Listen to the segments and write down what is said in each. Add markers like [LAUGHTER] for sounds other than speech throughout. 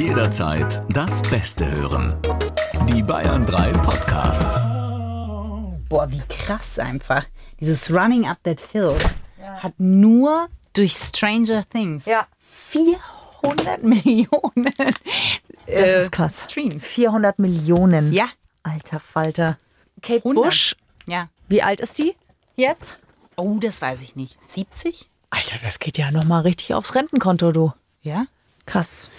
Jederzeit das Beste hören. Die Bayern 3 Podcasts. Boah, wie krass einfach. Dieses Running Up That Hill hat nur durch Stranger Things Ja. 400 Millionen Das ist krass. Streams. 400 Millionen. Ja, Alter Falter. Kate 100. Bush, ja. wie alt ist die jetzt? Oh, das weiß ich nicht. 70? Alter, das geht ja nochmal richtig aufs Rentenkonto, du. Ja. Krass.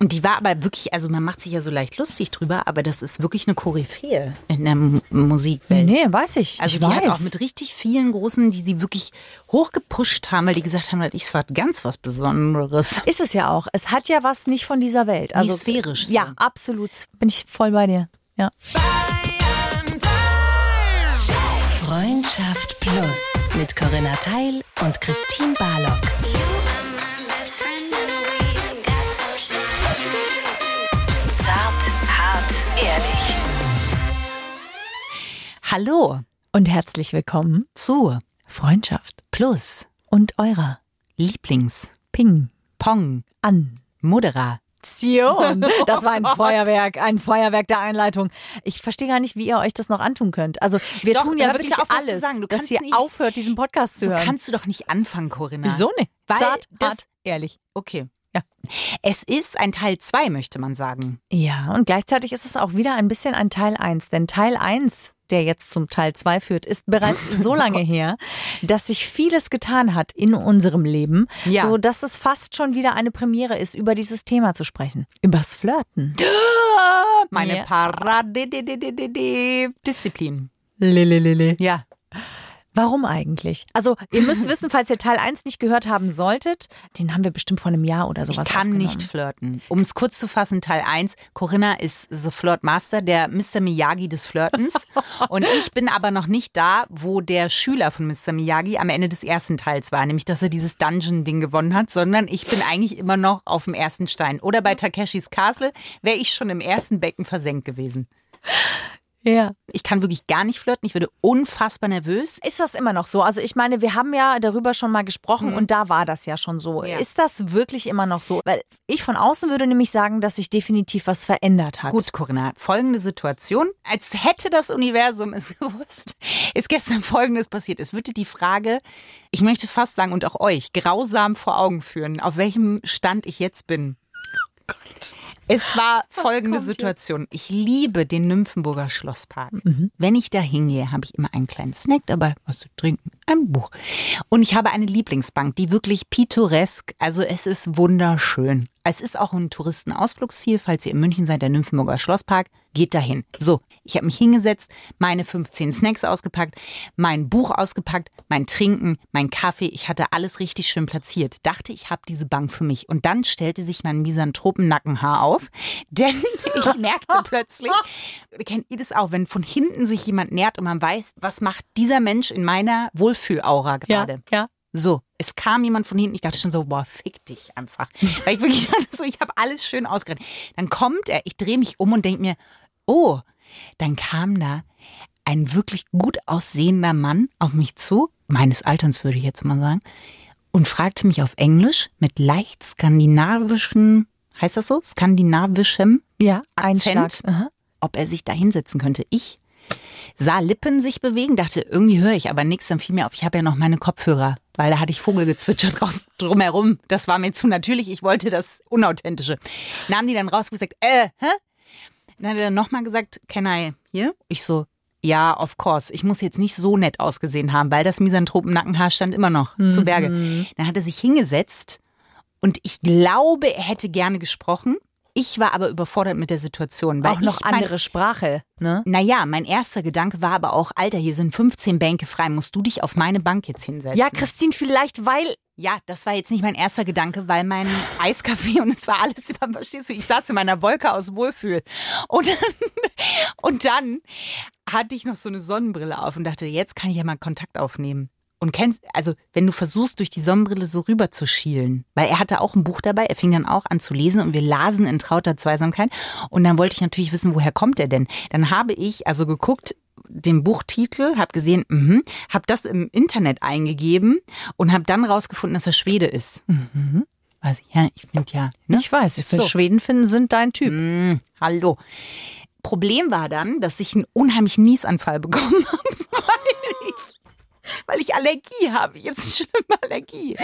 Und die war aber wirklich, also man macht sich ja so leicht lustig drüber, aber das ist wirklich eine Koryphäe in der M Musikwelt. Nee, nee, weiß ich. Also ich die weiß. hat auch mit richtig vielen Großen, die sie wirklich hochgepusht haben, weil die gesagt haben, ich war ganz was Besonderes. Ist es ja auch. Es hat ja was nicht von dieser Welt. Also sphärisch so. Ja, absolut. Bin ich voll bei dir. Ja. Freundschaft Plus mit Corinna Teil und Christine Barlock. Hallo Und herzlich willkommen zu Freundschaft Plus und eurer Lieblings Ping Pong an. Moderation. Das war ein [LAUGHS] Feuerwerk, ein Feuerwerk der Einleitung. Ich verstehe gar nicht, wie ihr euch das noch antun könnt. Also wir Doch, tun ja wirklich auf, alles, sagen. Du dass ihr nicht- aufhört, diesen Podcast zu So hören. kannst du doch nicht anfangen, Corinna. Wieso nicht? Weil Zart, das- hart, ehrlich. Okay. Ja. Es ist ein Teil 2, möchte man sagen. Ja, und gleichzeitig ist es auch wieder ein bisschen ein Teil 1. Denn Teil 1, der jetzt zum Teil 2 führt, ist bereits [LAUGHS] so lange her, dass sich vieles getan hat in unserem Leben, Ja. so dass es fast schon wieder eine Premiere ist, über dieses Thema zu sprechen. Übers Flirten. [GASPS] Meine Ja. Parade-Disziplin. Lelelele. Ja. Warum eigentlich? Also, ihr müsst [LAUGHS] wissen, falls ihr Teil 1 nicht gehört haben solltet, den haben wir bestimmt vor einem Jahr oder Ich sowas kann aufgenommen. nicht flirten. Um es kurz zu fassen, Teil 1. Corinna ist the Flirt Master, der Mr. Miyagi des Flirtens. [LAUGHS] Und ich bin aber noch nicht da, wo der Schüler von Mr. Miyagi am Ende des ersten Teils war. Nämlich, dass er dieses Dungeon-Ding gewonnen hat. Sondern ich bin eigentlich immer noch auf dem ersten Stein. Oder bei Takeshis Castle wäre ich schon im ersten Becken versenkt gewesen. Ja. Ich kann wirklich gar nicht flirten. Ich würde unfassbar nervös. Ist das immer noch so? Also ich meine, wir haben ja darüber schon mal gesprochen und da war das ja schon so. Ja. Ist das wirklich immer noch so? Weil ich von außen würde nämlich sagen, dass sich definitiv was verändert hat. Gut, Corinna, folgende Situation. Als hätte das Universum es [LAUGHS] gewusst, ist gestern Folgendes passiert. Es würde die Frage, ich möchte fast sagen, und auch euch, grausam vor Augen führen, auf welchem Stand ich jetzt bin. Es war folgende? Situation. Ich liebe den Nymphenburger Schlosspark. Mhm. Wenn ich da hingehe, habe ich immer einen kleinen Snack dabei, was zu trinken, ein Buch. Und ich habe eine Lieblingsbank, die wirklich pittoresk, also es ist wunderschön. Es ist auch ein Touristenausflugsziel, falls ihr in München seid, der Nymphenburger Schlosspark, geht dahin. So, ich habe mich hingesetzt, meine 15 Snacks ausgepackt, mein Buch ausgepackt, mein Trinken, mein Kaffee. Ich hatte alles richtig schön platziert. Dachte, ich habe diese Bank für mich. Und dann stellte sich mein misanthropen Nackenhaar auf, [LAUGHS] denn ich merkte plötzlich, kennt ihr das auch, wenn von hinten sich jemand nähert und man weiß, was macht dieser Mensch in meiner Wohlfühlaura ja, gerade? ja. So, es kam jemand von hinten. Ich dachte schon so, boah, fick dich einfach. Weil ich wirklich [LAUGHS] dachte so, ich habe alles schön ausgeredet. Dann kommt er, ich drehe mich um und denke mir, oh, dann kam da ein wirklich gut aussehender Mann auf mich zu, meines Alterns würde ich jetzt mal sagen, und fragte mich auf Englisch mit leicht skandinavischen, heißt das so? Skandinavischem Ja, Akzent, Einschlag. Ob er sich da hinsetzen könnte. Ich sah Lippen sich bewegen, dachte, irgendwie höre ich aber nichts. Dann fiel mir auf, ich habe ja noch meine Kopfhörer, weil da hatte ich Vogelgezwitscher [LAUGHS] drauf, drumherum. Das war mir zu natürlich. Ich wollte das Unauthentische. Nahm die dann raus und gesagt, äh, hä? Dann hat er nochmal gesagt, can I hier? Ich so, ja, of course. Ich muss jetzt nicht so nett ausgesehen haben, weil das Misanthropen-Nackenhaar stand immer noch zu Berge. Dann hat er sich hingesetzt und ich glaube, er hätte gerne gesprochen. Ich war aber überfordert mit der Situation. Weil Auch noch ich mein- andere Sprache, ne? naja, mein erster Gedanke war aber auch, Alter, hier sind 15 Bänke frei, musst du dich auf meine Bank jetzt hinsetzen? Ja, Christine, vielleicht weil Ja, das war jetzt nicht mein erster Gedanke, weil mein [SIGHS] Eiskaffee und es war alles, verstehst du, ich saß in meiner Wolke aus Wohlfühl. Und dann, [LAUGHS] und dann hatte ich noch so eine Sonnenbrille auf und dachte, jetzt kann ich ja mal Kontakt aufnehmen. Und kennst, also wenn du versuchst, durch die Sonnenbrille so rüber zu schielen, weil er hatte auch ein Buch dabei, er fing dann auch an zu lesen und wir lasen in trauter Zweisamkeit. Und dann wollte ich natürlich wissen, woher kommt er denn? Dann habe ich also geguckt, den Buchtitel, habe gesehen, mhm, habe das im Internet eingegeben und habe dann rausgefunden, dass er Schwede ist. Weiß ich, ja, ich finde ja. Ne? Ich weiß, ich finde So. Schweden finden sind dein Typ. Mm, hallo. Problem war dann, dass ich einen unheimlichen Niesanfall bekommen [LAUGHS] habe, weil ich, weil ich Allergie habe. Ich habe eine schlimme Allergie.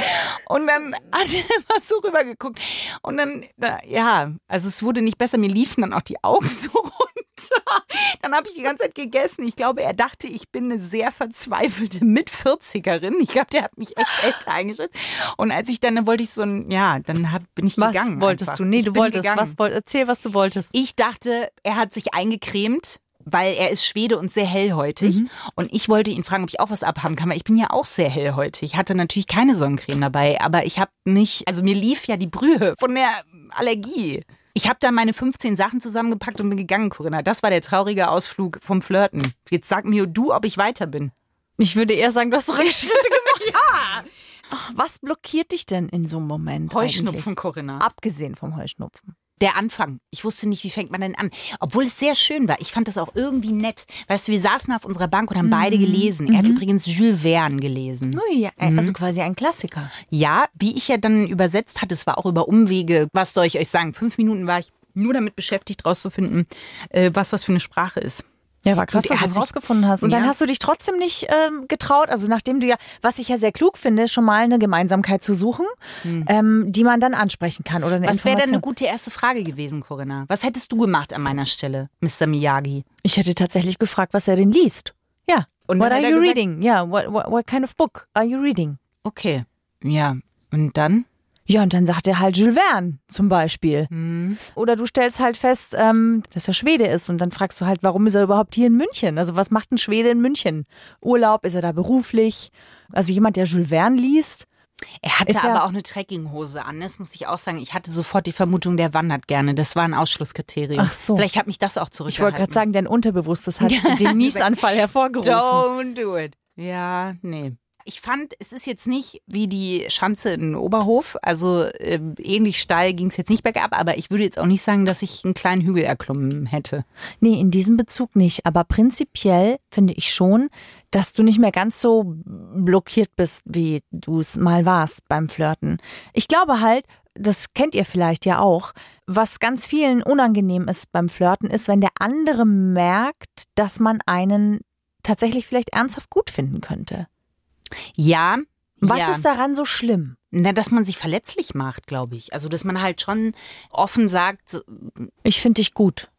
Und dann hat er [LAUGHS] immer so rübergeguckt. Und dann, da- ja, also es wurde nicht besser. Mir liefen dann auch die Augen [LAUGHS] so runter. [LAUGHS] Dann habe ich die ganze Zeit gegessen. Ich glaube, er dachte, ich bin eine sehr verzweifelte Mit-40erin. Ich glaube, der hat mich echt älter eingeschätzt. Und als ich dann, dann wollte ich so ein, ja, dann hab, bin ich Was gegangen. wolltest einfach. du? Nee, Ich du wolltest. gegangen. Was, erzähl, was du wolltest. Ich dachte, er hat sich eingecremt, weil er ist Schwede und sehr hellhäutig. Mhm. Und ich wollte ihn fragen, ob ich auch was abhaben kann, weil ich bin ja auch sehr hellhäutig. Ich hatte natürlich keine Sonnencreme dabei, aber ich habe mich, also mir lief ja die Brühe von der Allergie. Ich habe dann meine 15 Sachen zusammengepackt und bin gegangen, Corinna. Das war der traurige Ausflug vom Flirten. Jetzt sag mir du, ob ich weiter bin. Ich würde eher sagen, du hast Rückschritte [LAUGHS] gemacht. ja. Was blockiert dich denn in so einem Moment? Heuschnupfen, eigentlich? Corinna. Abgesehen vom Heuschnupfen. Der Anfang. Ich wusste nicht, wie fängt man denn an. Obwohl es sehr schön war. Ich fand das auch irgendwie nett. Weißt du, wir saßen auf unserer Bank und haben beide gelesen. Er hat übrigens Jules Verne gelesen. Oh ja, also quasi ein Klassiker. Ja, wie ich ja dann übersetzt hatte, es war auch über Umwege. Was soll ich euch sagen? Fünf Minuten war ich nur damit beschäftigt, rauszufinden, äh, was das für eine Sprache ist. Ja, war krass, dass du sich- rausgefunden hast. Und dann Ja. hast du dich trotzdem nicht ähm, getraut, also nachdem du ja, was ich ja sehr klug finde, schon mal eine Gemeinsamkeit zu suchen, ähm, die man dann ansprechen kann oder eine Was wäre denn eine gute erste Frage gewesen, Corinna? Was hättest du gemacht an meiner Stelle, Mr. Miyagi? Ich hätte tatsächlich gefragt, was er denn liest. Ja. Und what dann are you gesagt- reading? Ja, what, what, what kind of book are you reading? Okay. Ja. Und dann? Ja, und dann sagt er halt Jules Verne zum Beispiel. Mhm. Oder du stellst halt fest, ähm, dass er Schwede ist und dann fragst du halt, warum ist er überhaupt hier in München? Also was macht ein Schwede in München? Urlaub, ist er da beruflich? Also jemand, der Jules Verne liest? Er hatte Ist aber auch eine Trekkinghose an, das muss ich auch sagen. Ich hatte sofort die Vermutung, der wandert gerne. Das war ein Ausschlusskriterium. Ach so. Vielleicht hat mich das auch Ich zurückgehalten. wollte gerade sagen, dein Unterbewusstes hat [LAUGHS] den Niesanfall hervorgerufen. Don't do it. Ja, nee. Ich fand, es ist jetzt nicht wie die Schanze in Oberhof. Also äh, ähnlich steil ging es jetzt nicht bergab, aber ich würde jetzt auch nicht sagen, dass ich einen kleinen Hügel erklommen hätte. Nee, in diesem Bezug nicht. Aber prinzipiell finde ich schon, dass du nicht mehr ganz so blockiert bist, wie du es mal warst beim Flirten. Ich glaube halt, das kennt ihr vielleicht ja auch, was ganz vielen unangenehm ist beim Flirten, ist, wenn der andere merkt, dass man einen tatsächlich vielleicht ernsthaft gut finden könnte. Ja. Was ja. ist daran so schlimm? Na, dass man sich verletzlich macht, glaube ich. Also, dass man halt schon offen sagt, Ich finde dich gut.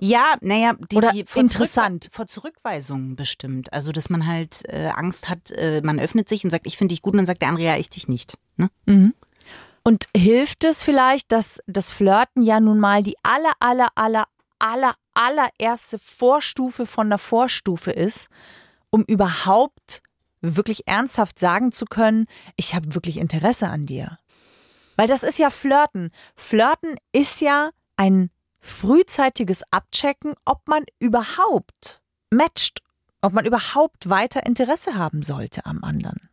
ja, naja, die, Oder die vor interessant. Zurück, vor Zurückweisungen bestimmt. Also, dass man halt äh, Angst hat, äh, man öffnet sich und sagt, ich finde dich gut, und dann sagt der andere, ja, ich dich nicht. Ne? Und hilft es vielleicht, dass das Flirten ja nun mal die aller, aller, aller, aller, allererste Vorstufe von der Vorstufe ist, um überhaupt wirklich ernsthaft sagen zu können, ich habe wirklich Interesse an dir. Weil das ist ja Flirten. Flirten ist ja ein frühzeitiges Abchecken, ob man überhaupt matcht, ob man überhaupt weiter Interesse haben sollte am anderen.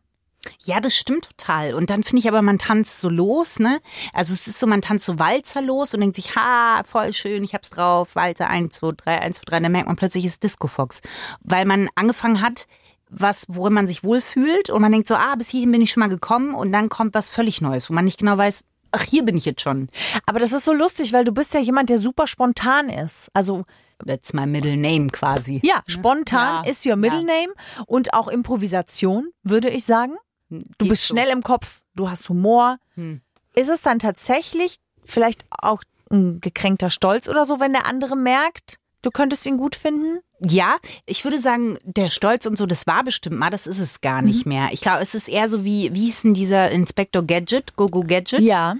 Ja, das stimmt total. Und dann finde ich aber, man tanzt so los, ne? Also es ist so, man tanzt so Walzer los und denkt sich, ha, voll schön, ich hab's drauf, Walzer, 1, 2, 3, 1, 2, 3. Dann merkt man plötzlich, es ist Disco Fox. Weil man angefangen hat, was, worin man sich wohlfühlt und man denkt so, ah, bis hierhin bin ich schon mal gekommen und dann kommt was völlig Neues, wo man nicht genau weiß, ach, hier bin ich jetzt schon. Aber das ist so lustig, weil du bist ja jemand, der super spontan ist. Also That's my middle name quasi. ja, spontan Ja, ist your middle name und auch Improvisation, würde ich sagen. Du Geht bist so. schnell im Kopf, du hast Humor. Hm. Ist es dann tatsächlich vielleicht auch ein gekränkter Stolz oder so, wenn der andere merkt, du könntest ihn gut finden? Ja, ich würde sagen, der Stolz und so, das war bestimmt mal, das ist es gar nicht Mhm. mehr. Ich glaube, es ist eher so wie, wie hieß denn dieser Inspector Gadget, Gogo Gadget? Ja.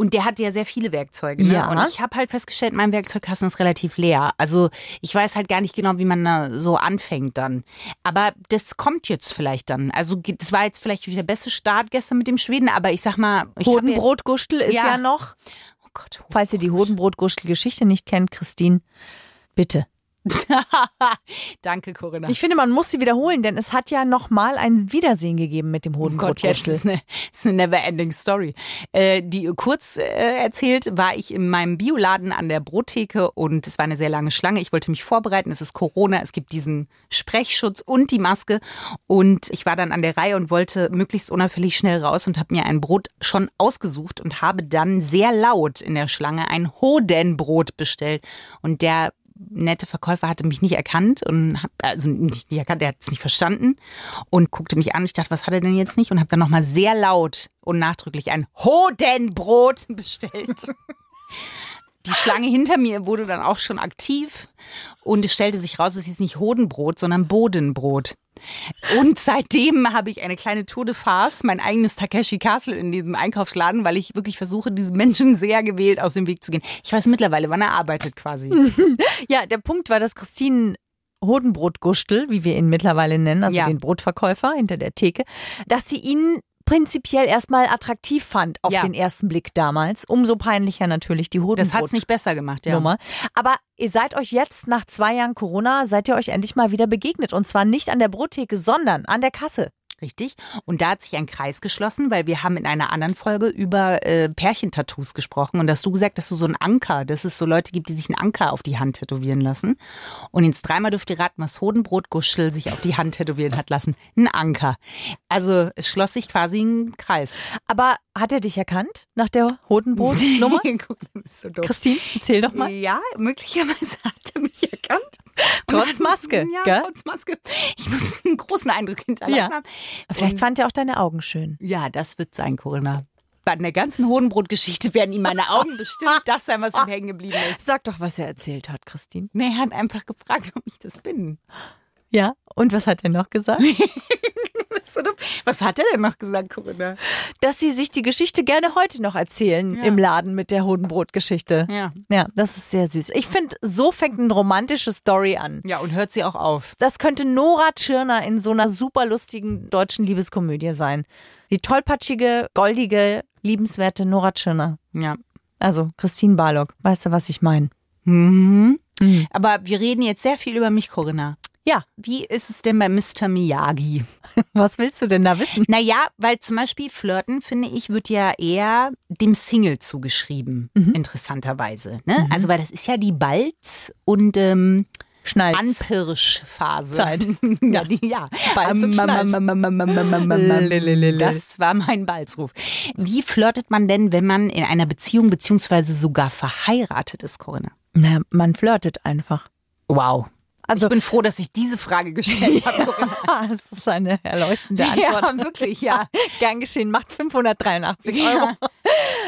Und der hat ja sehr viele Werkzeuge. Ne? Ja. Und ich habe halt festgestellt, mein Werkzeugkasten ist relativ leer. Also ich weiß halt gar nicht genau, wie man da so anfängt dann. Aber das kommt jetzt vielleicht dann. Also das war jetzt vielleicht der beste Start gestern mit dem Schweden, aber ich sag mal, ich Hodenbrotgustel ist ja. Ja. noch. oh Gott, Falls ihr die Hodenbrotgustel-Geschichte nicht kennt, Christine, bitte. [LAUGHS] Danke, Corinna. Ich finde, man muss sie wiederholen, denn es hat ja noch mal ein Wiedersehen gegeben mit dem Oh Gott, Hodenbrotwurschtel. ist eine, ist eine never-ending Story. Äh, die kurz äh, erzählt, war ich in meinem Bioladen an der Brottheke und es war eine sehr lange Schlange. Ich wollte mich vorbereiten. Es ist Corona, es gibt diesen Sprechschutz und die Maske. Und ich war dann an der Reihe und wollte möglichst unauffällig schnell raus und habe mir ein Brot schon ausgesucht und habe dann sehr laut in der Schlange ein Hodenbrot bestellt. Und der nette Verkäufer hatte mich nicht erkannt und hab, also nicht, nicht erkannt, er hat es nicht verstanden und guckte mich an. Ich dachte, was hat er denn jetzt nicht? Und habe dann nochmal sehr laut und nachdrücklich ein Hodenbrot [LAUGHS] bestellt. Die Schlange hinter mir wurde dann auch schon aktiv und es stellte sich raus, es hieß nicht Hodenbrot, sondern Bodenbrot. Und seitdem habe ich eine kleine Tour de Farce, mein eigenes Takeshi Castle in diesem Einkaufsladen, weil ich wirklich versuche, diesen Menschen sehr gewählt aus dem Weg zu gehen. Ich weiß mittlerweile, wann er arbeitet quasi. [LAUGHS] Ja, der Punkt war, dass Christine Hodenbrotgustel, wie wir ihn mittlerweile nennen, also Ja. den Brotverkäufer hinter der Theke, dass sie ihn prinzipiell erstmal attraktiv fand auf Ja. den ersten Blick damals. Umso peinlicher natürlich die Hodenbrot. Das hat's nicht besser gemacht, ja. Nummer. Aber ihr seid euch jetzt nach zwei Jahren Corona, seid ihr euch endlich mal wieder begegnet. Und zwar nicht an der Brottheke, sondern an der Kasse. Richtig. Und da hat sich ein Kreis geschlossen, weil wir haben in einer anderen Folge über äh, Pärchentattoos gesprochen. Und hast du gesagt, dass du so ein Anker, dass es so Leute gibt, die sich einen Anker auf die Hand tätowieren lassen. Und jetzt dreimal dürft ihr raten, was Hodenbrotguschel sich auf die Hand tätowieren hat lassen. Ein Anker. Also es schloss sich quasi ein Kreis. Aber hat er dich erkannt nach der Hodenbrotnummer? [LAUGHS] So. Christine, erzähl doch mal. Ja, möglicherweise [LAUGHS] hat er mich erkannt. Trotz [LAUGHS] Maske, Ja, gell? trotz Maske. Ich muss einen großen Eindruck hinterlassen Ja. haben. Vielleicht Und- fand er auch deine Augen schön. Ja, das wird sein, Corinna. Bei der ganzen Hodenbrotgeschichte werden ihm meine Augen bestimmt das sein, was ihm hängen geblieben ist. Sag doch, was er erzählt hat, Christine. Nee, er hat einfach gefragt, ob ich das bin. Ja, und was hat er noch gesagt? Was hat er denn noch gesagt, Corinna? Dass sie sich die Geschichte gerne heute noch erzählen Ja. im Laden mit der Hodenbrotgeschichte. Ja. Ja, das ist sehr süß. Ich finde, so fängt eine romantische Story an. Ja, und hört sie auch auf. Das könnte Nora Tschirner in so einer super lustigen deutschen Liebeskomödie sein. Die tollpatschige, goldige, liebenswerte Nora Tschirner. Ja. Also Christine Barlock. Weißt du, was ich meine? Mhm. Aber wir reden jetzt sehr viel über mich, Corinna. Ja. Wie ist es denn bei Mr. Miyagi? [LAUGHS] Was willst du denn da wissen? Naja, weil zum Beispiel Flirten, finde ich, wird ja eher dem Single zugeschrieben, interessanterweise. Ne? Also, weil das ist ja die Balz- und ähm, Schnalz. Anpirschphase. Zeit. [LAUGHS] ja, die, ja. Balz und Schnalz. Das war mein Balzruf. Wie flirtet man denn, wenn man in einer Beziehung beziehungsweise sogar verheiratet ist, Corinna? Na, man flirtet einfach. Wow. Also- ich bin froh, dass ich diese Frage gestellt [LAUGHS] habe, Corinna. Das ist eine erleuchtende Antwort. Ja, [LAUGHS] wirklich, ja. [LAUGHS] Gern geschehen, macht 583 Euro.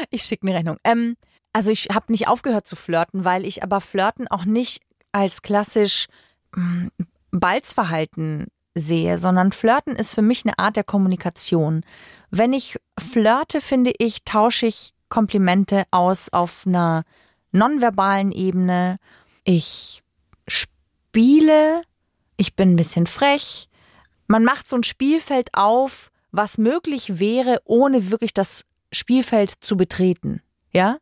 Ich schicke eine Rechnung. Ähm, also ich habe nicht aufgehört zu flirten, weil ich aber Flirten auch nicht als klassisch mm, Balzverhalten sehe, sondern Flirten ist für mich eine Art der Kommunikation. Wenn ich flirte, finde ich, tausche ich Komplimente aus auf einer nonverbalen Ebene. Ich spiele, ich bin ein bisschen frech. Man macht so ein Spielfeld auf, was möglich wäre, ohne wirklich das Spielfeld zu betreten. Ja?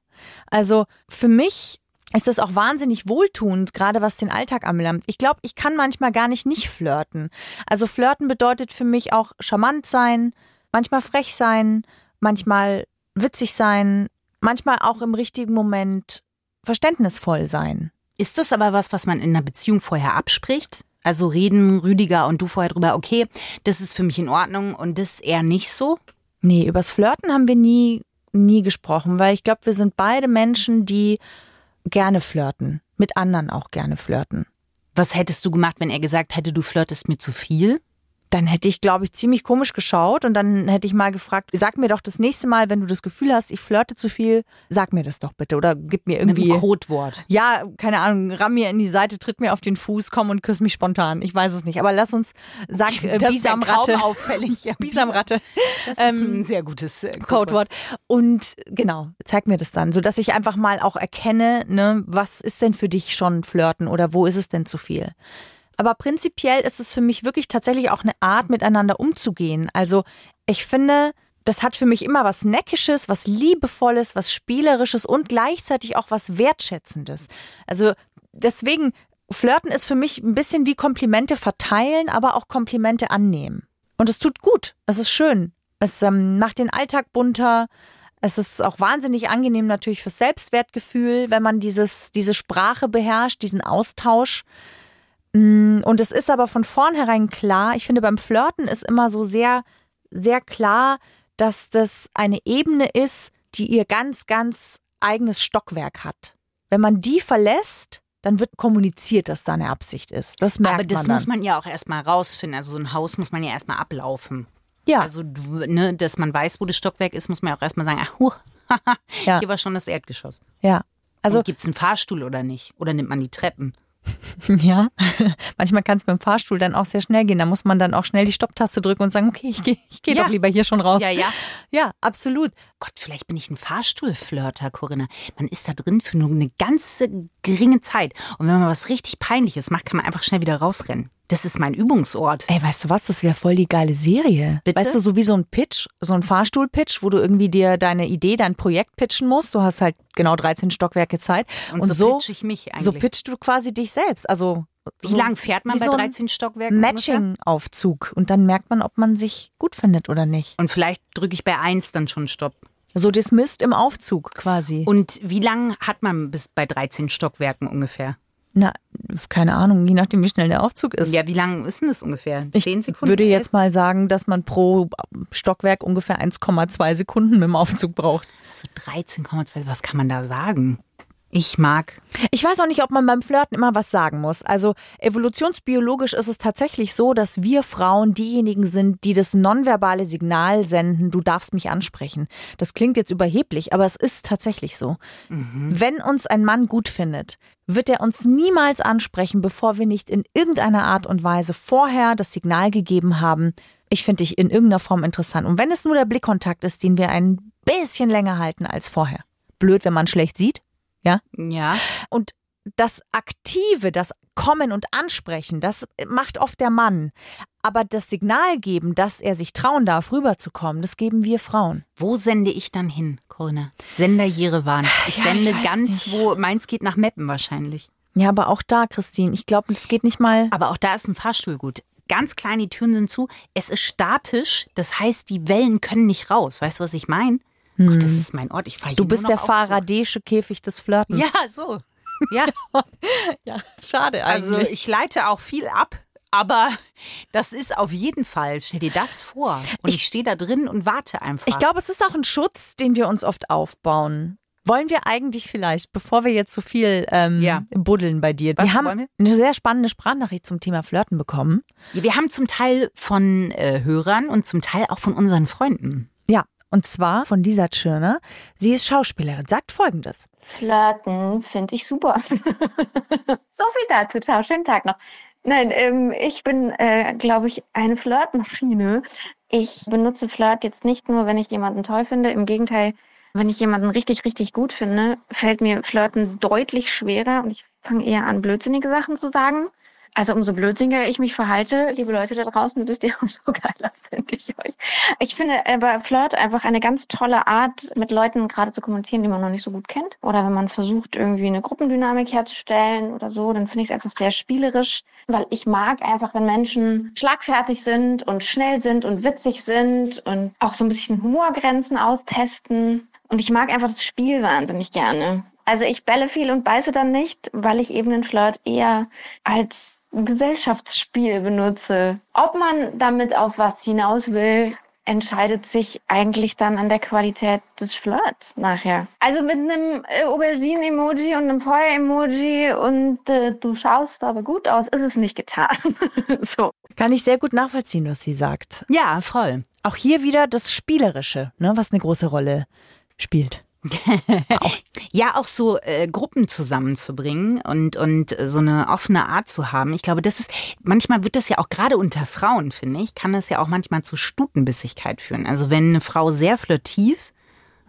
Also für mich ist das auch wahnsinnig wohltuend, gerade was den Alltag anbelangt. Ich glaube, ich kann manchmal gar nicht nicht flirten. Also flirten bedeutet für mich auch charmant sein, manchmal frech sein, manchmal witzig sein, manchmal auch im richtigen Moment verständnisvoll sein. Ist das aber was, was man in einer Beziehung vorher abspricht? Also reden Rüdiger und du vorher drüber, okay, das ist für mich in Ordnung und das eher nicht so? Nee, übers Flirten haben wir nie, nie gesprochen, weil ich glaube, wir sind beide Menschen, die gerne flirten. Mit anderen auch gerne flirten. Was hättest du gemacht, wenn er gesagt hätte, du flirtest mir zu viel? Dann hätte ich, glaube ich, ziemlich komisch geschaut und dann hätte ich mal gefragt, sag mir doch das nächste Mal, wenn du das Gefühl hast, ich flirte zu viel, sag mir das doch bitte oder gib mir irgendwie. einem Codewort. Ja, keine Ahnung, ramm mir in die Seite, tritt mir auf den Fuß, komm und küss mich spontan. Ich weiß es nicht. Aber lass uns, sag äh, Das ist ja Bisamratte. auffällig. [LAUGHS] Ja, Bisamratte. Das ist Ähm, ein sehr gutes äh, Codewort. Und genau, zeig mir das dann, sodass ich einfach mal auch erkenne, ne, was ist denn für dich schon Flirten oder wo ist es denn zu viel? Aber prinzipiell ist es für mich wirklich tatsächlich auch eine Art, miteinander umzugehen. Also ich finde, das hat für mich immer was Neckisches, was Liebevolles, was Spielerisches und gleichzeitig auch was Wertschätzendes. Also deswegen Flirten ist für mich ein bisschen wie Komplimente verteilen, aber auch Komplimente annehmen. Und es tut gut. Es ist schön. Es ähm, macht den Alltag bunter. Es ist auch wahnsinnig angenehm natürlich fürs Selbstwertgefühl, wenn man dieses, diese Sprache beherrscht, diesen Austausch. Mm, Und es ist aber von vornherein klar, ich finde beim Flirten ist immer so sehr, sehr klar, dass das eine Ebene ist, die ihr ganz, ganz eigenes Stockwerk hat. Wenn man die verlässt, dann wird kommuniziert, dass da eine Absicht ist. Das merkt Aber das man muss man ja auch erstmal rausfinden. Also so ein Haus muss man ja erstmal ablaufen. ja, Also, ne, dass man weiß, wo das Stockwerk ist, muss man ja auch erstmal sagen, ach, huh, [LAUGHS] Ja. hier war schon das Erdgeschoss. ja. Also Also gibt es einen Fahrstuhl oder nicht? Oder nimmt man die Treppen? [LAUGHS] Ja, [LAUGHS] manchmal kann es mit dem Fahrstuhl dann auch sehr schnell gehen. Da muss man dann auch schnell die Stopptaste drücken und sagen, okay, ich gehe ich geh Ja. doch lieber hier schon raus. Ja, ja. Ja, absolut. Gott, vielleicht bin ich ein Fahrstuhlflirter, Corinna. Man ist da drin für nur eine ganze geringe Zeit. Und wenn man was richtig Peinliches macht, kann man einfach schnell wieder rausrennen. Das ist mein Übungsort. Ey, weißt du was? Das wäre voll die geile Serie. Bitte? Weißt du, so wie so ein Pitch, so ein Fahrstuhl-Pitch, wo du irgendwie dir deine Idee, dein Projekt pitchen musst. Du hast halt genau 13 Stockwerke Zeit. Und, so, pitch ich mich eigentlich. so pitchst du quasi dich selbst. Also Wie so lang fährt man bei so ein 13 Stockwerken? Matching-Aufzug. Und dann merkt man, ob man sich gut findet oder nicht. Und vielleicht drücke ich bei 1 dann schon Stopp. So dismissed im Aufzug quasi. Und wie lang hat man bis bei 13 Stockwerken ungefähr? Na, keine Ahnung, je nachdem, wie schnell der Aufzug ist. Ja, wie lang ist denn das ungefähr? Ich 10 Sekunden? würde jetzt mal sagen, dass man pro Stockwerk ungefähr 1,2 Sekunden mit dem Aufzug braucht. So 13,2, was kann man da sagen? Ich mag. Ich weiß auch nicht, ob man beim Flirten immer was sagen muss. Also evolutionsbiologisch ist es tatsächlich so, dass wir Frauen diejenigen sind, die das nonverbale Signal senden, du darfst mich ansprechen. Das klingt jetzt überheblich, aber es ist tatsächlich so. Wenn uns ein Mann gut findet, wird er uns niemals ansprechen, bevor wir nicht in irgendeiner Art und Weise vorher das Signal gegeben haben, ich finde dich in irgendeiner Form interessant. Und wenn es nur der Blickkontakt ist, den wir ein bisschen länger halten als vorher. Blöd, wenn man schlecht sieht. Ja, Ja. und das Aktive, das Kommen und Ansprechen, das macht oft der Mann. Aber das Signal geben, dass er sich trauen darf, rüberzukommen, das geben wir Frauen. Wo sende ich dann hin, Corinna? Sender Jerewan. Ich Ja, sende ich ganz, nicht. wo meins geht nach Meppen wahrscheinlich. Ja, aber auch da, Christine, ich glaube, es geht nicht mal. Aber auch da ist ein Fahrstuhl gut. Ganz klein, die Türen sind zu. Es ist statisch, das heißt, die Wellen können nicht raus. Weißt du, was ich meine? Gott, das ist mein Ort. Ich fahre Du bist der faradäische Käfig des Flirtens. Ja, so. Ja, [LAUGHS] ja schade also eigentlich. ich leite auch viel ab. Aber das ist auf jeden Fall, stell dir das vor. Und ich, stehe da drin und warte einfach. Ich glaube, es ist auch ein Schutz, den wir uns oft aufbauen. Wollen wir eigentlich vielleicht, bevor wir jetzt so viel ähm, Ja. buddeln bei dir, Was wir haben wir? eine sehr spannende Sprachnachricht zum Thema Flirten bekommen. Wir haben zum Teil von äh, Hörern und zum Teil auch von unseren Freunden. Und zwar von Lisa Tschirner. Sie ist Schauspielerin, sagt folgendes. Flirten finde ich super. [LAUGHS] so viel dazu. Ciao, schönen Tag noch. Nein, ähm, ich bin, äh, glaube ich, eine Flirtmaschine. Ich benutze Flirt jetzt nicht nur, wenn ich jemanden toll finde. Im Gegenteil, wenn ich jemanden richtig, richtig gut finde, fällt mir Flirten deutlich schwerer und ich fange eher an, blödsinnige Sachen zu sagen. Also umso blödsinniger ich mich verhalte, liebe Leute da draußen, wisst ihr, [LAUGHS] umso geiler finde ich euch. Ich finde aber Flirt einfach eine ganz tolle Art, mit Leuten gerade zu kommunizieren, die man noch nicht so gut kennt. Oder wenn man versucht, irgendwie eine Gruppendynamik herzustellen oder so, dann finde ich es einfach sehr spielerisch, weil ich mag einfach, wenn Menschen schlagfertig sind und schnell sind und witzig sind und auch so ein bisschen Humorgrenzen austesten. Und ich mag einfach das Spiel wahnsinnig gerne. Also ich bälle viel und beiße dann nicht, weil ich eben den Flirt eher als Gesellschaftsspiel benutze. Ob man damit auf was hinaus will, entscheidet sich eigentlich dann an der Qualität des Flirts nachher. Also mit einem äh, Aubergine-Emoji und einem Feuer-Emoji und äh, du schaust aber gut aus, ist es nicht getan. [LAUGHS] so. Kann ich sehr gut nachvollziehen, was sie sagt. Ja, voll. Auch hier wieder das Spielerische, ne, was eine große Rolle spielt. Ja, auch so äh, Gruppen zusammenzubringen und, und so eine offene Art zu haben. Ich glaube, das ist, manchmal wird das ja auch gerade unter Frauen, finde ich, kann das ja auch manchmal zu Stutenbissigkeit führen. Also wenn eine Frau sehr flirtiv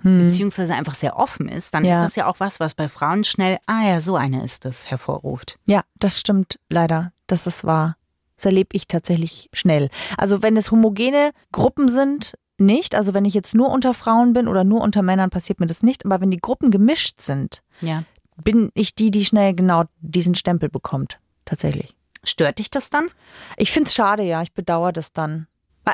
beziehungsweise einfach sehr offen ist, dann Ja. ist das ja auch was, was bei Frauen schnell, ah ja, so eine ist das, hervorruft. Ja, das stimmt leider. Das ist wahr. Das erlebe ich tatsächlich schnell. Also wenn es homogene Gruppen sind, nicht. Also wenn ich jetzt nur unter Frauen bin oder nur unter Männern, passiert mir das nicht. Aber wenn die Gruppen gemischt sind, Ja. bin ich die, die schnell genau diesen Stempel bekommt. tatsächlich. Stört dich das dann? Ich finde es schade, ja. Ich bedauere das dann.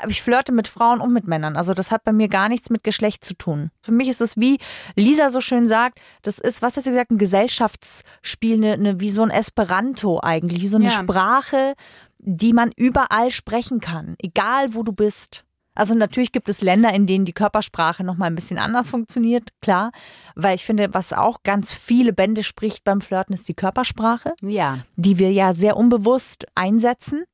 Ich flirte mit Frauen und mit Männern. Also das hat bei mir gar nichts mit Geschlecht zu tun. Für mich ist es, wie Lisa so schön sagt, das ist, was hat sie gesagt, ein Gesellschaftsspiel, eine, eine, wie so ein Esperanto eigentlich, wie so eine Ja. Sprache, die man überall sprechen kann, egal wo du bist. Also natürlich gibt es Länder, in denen die Körpersprache noch mal ein bisschen anders funktioniert, klar. Weil ich finde, was auch ganz viele Bände spricht beim Flirten, ist die Körpersprache Ja. die wir ja sehr unbewusst einsetzen.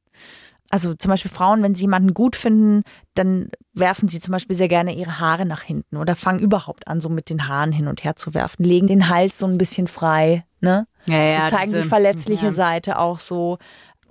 Also zum Beispiel Frauen, wenn sie jemanden gut finden, dann werfen sie zum Beispiel sehr gerne ihre Haare nach hinten oder fangen überhaupt an, so mit den Haaren hin und her zu werfen, legen den Hals so ein bisschen frei, ne? Ja, ja, so zeigen diese- die verletzliche ja. Seite auch so.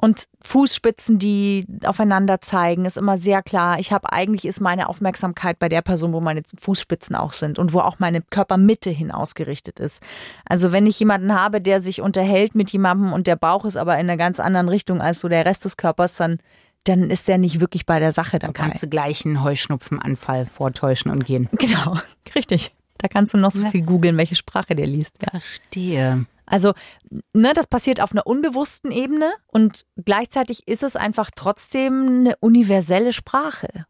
Und Fußspitzen, die aufeinander zeigen, ist immer sehr klar. Ich habe eigentlich ist meine Aufmerksamkeit bei der Person, wo meine Fußspitzen auch sind und wo auch meine Körpermitte hin ausgerichtet ist. Also wenn ich jemanden habe, der sich unterhält mit jemandem und der Bauch ist aber in einer ganz anderen Richtung als so der Rest des Körpers, dann dann ist der nicht wirklich bei der Sache dabei. Dann kannst du gleich einen Heuschnupfenanfall vortäuschen und gehen. [LAUGHS] genau, richtig. Da kannst du noch so viel googeln, welche Sprache der liest. Ja. Verstehe. Also, ne, das passiert auf einer unbewussten Ebene und gleichzeitig ist es einfach trotzdem eine universelle Sprache.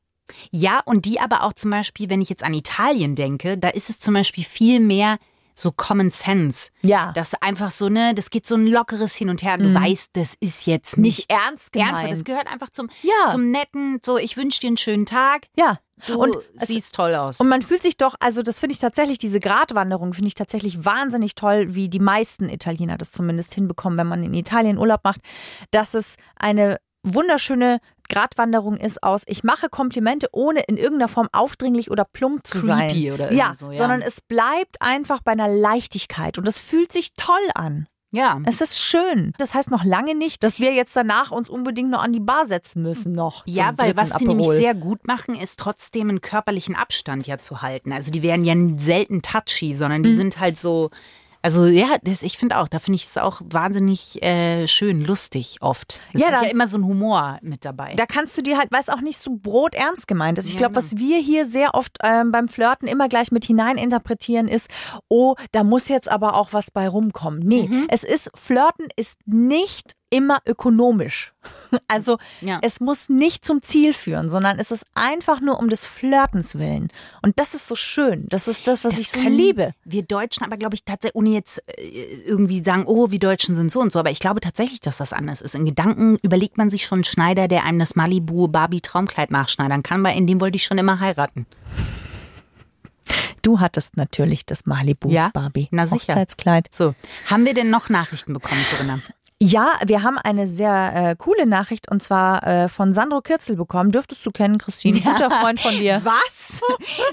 Ja, und die aber auch zum Beispiel, wenn ich jetzt an Italien denke, da ist es zum Beispiel viel mehr so Common Sense. Ja. Das einfach so, ne, das geht so ein lockeres Hin und Her. Du weißt, das ist jetzt Nicht nicht, ernst ernst, gemeint. das gehört einfach zum, Ja. zum netten, so, ich wünsche dir einen schönen Tag. Ja. Du und es, siehst toll aus. und man fühlt sich doch, also das finde ich tatsächlich, diese Gratwanderung finde ich tatsächlich wahnsinnig toll, wie die meisten Italiener das zumindest hinbekommen, wenn man in Italien Urlaub macht, dass es eine wunderschöne Gratwanderung ist aus, ich mache Komplimente, ohne in irgendeiner Form aufdringlich oder plump zu sein. Creepy oder irgendwie ja, so, ja. sondern es bleibt einfach bei einer Leichtigkeit und es fühlt sich toll an. ja. Es ist schön. Das heißt noch lange nicht, dass wir jetzt danach uns unbedingt noch an die Bar setzen müssen noch. Ja, weil was sie nämlich sehr gut machen, ist trotzdem einen körperlichen Abstand ja zu halten. Also die werden ja selten touchy, sondern die Mhm. sind halt so. Also ja, das, ich finde auch, da finde ich es auch wahnsinnig äh, schön, lustig oft. Es Ja, da- ja immer so ein Humor mit dabei. Da kannst du dir halt, weil es auch nicht so broternst gemeint ist. Ich Ja, glaube, genau. was wir hier sehr oft ähm, beim Flirten immer gleich mit hineininterpretieren ist, oh, da muss jetzt aber auch was bei rumkommen. Nee, Mhm. es ist, Flirten ist nicht immer ökonomisch. [LAUGHS] Also Ja. es muss nicht zum Ziel führen, sondern es ist einfach nur um des Flirtens willen. Und das ist so schön. Das ist das, was ich so liebe. Wir Deutschen aber, glaube ich, tatsächlich, ohne jetzt äh, irgendwie sagen, oh, wir Deutschen sind so und so, aber ich glaube tatsächlich, dass das anders ist. In Gedanken überlegt man sich schon einen Schneider, der einem das Malibu Barbie Traumkleid nachschneidern kann, weil in dem wollte ich schon immer heiraten. Du hattest natürlich das Malibu Ja? Barbie Na sicher. Hochzeitskleid. So, haben wir denn noch Nachrichten bekommen, Corinna? Ja, wir haben eine sehr äh, coole Nachricht und zwar äh, von Sandro Kirzel bekommen. Dürftest du kennen, Christine? Guter Freund von dir. Was?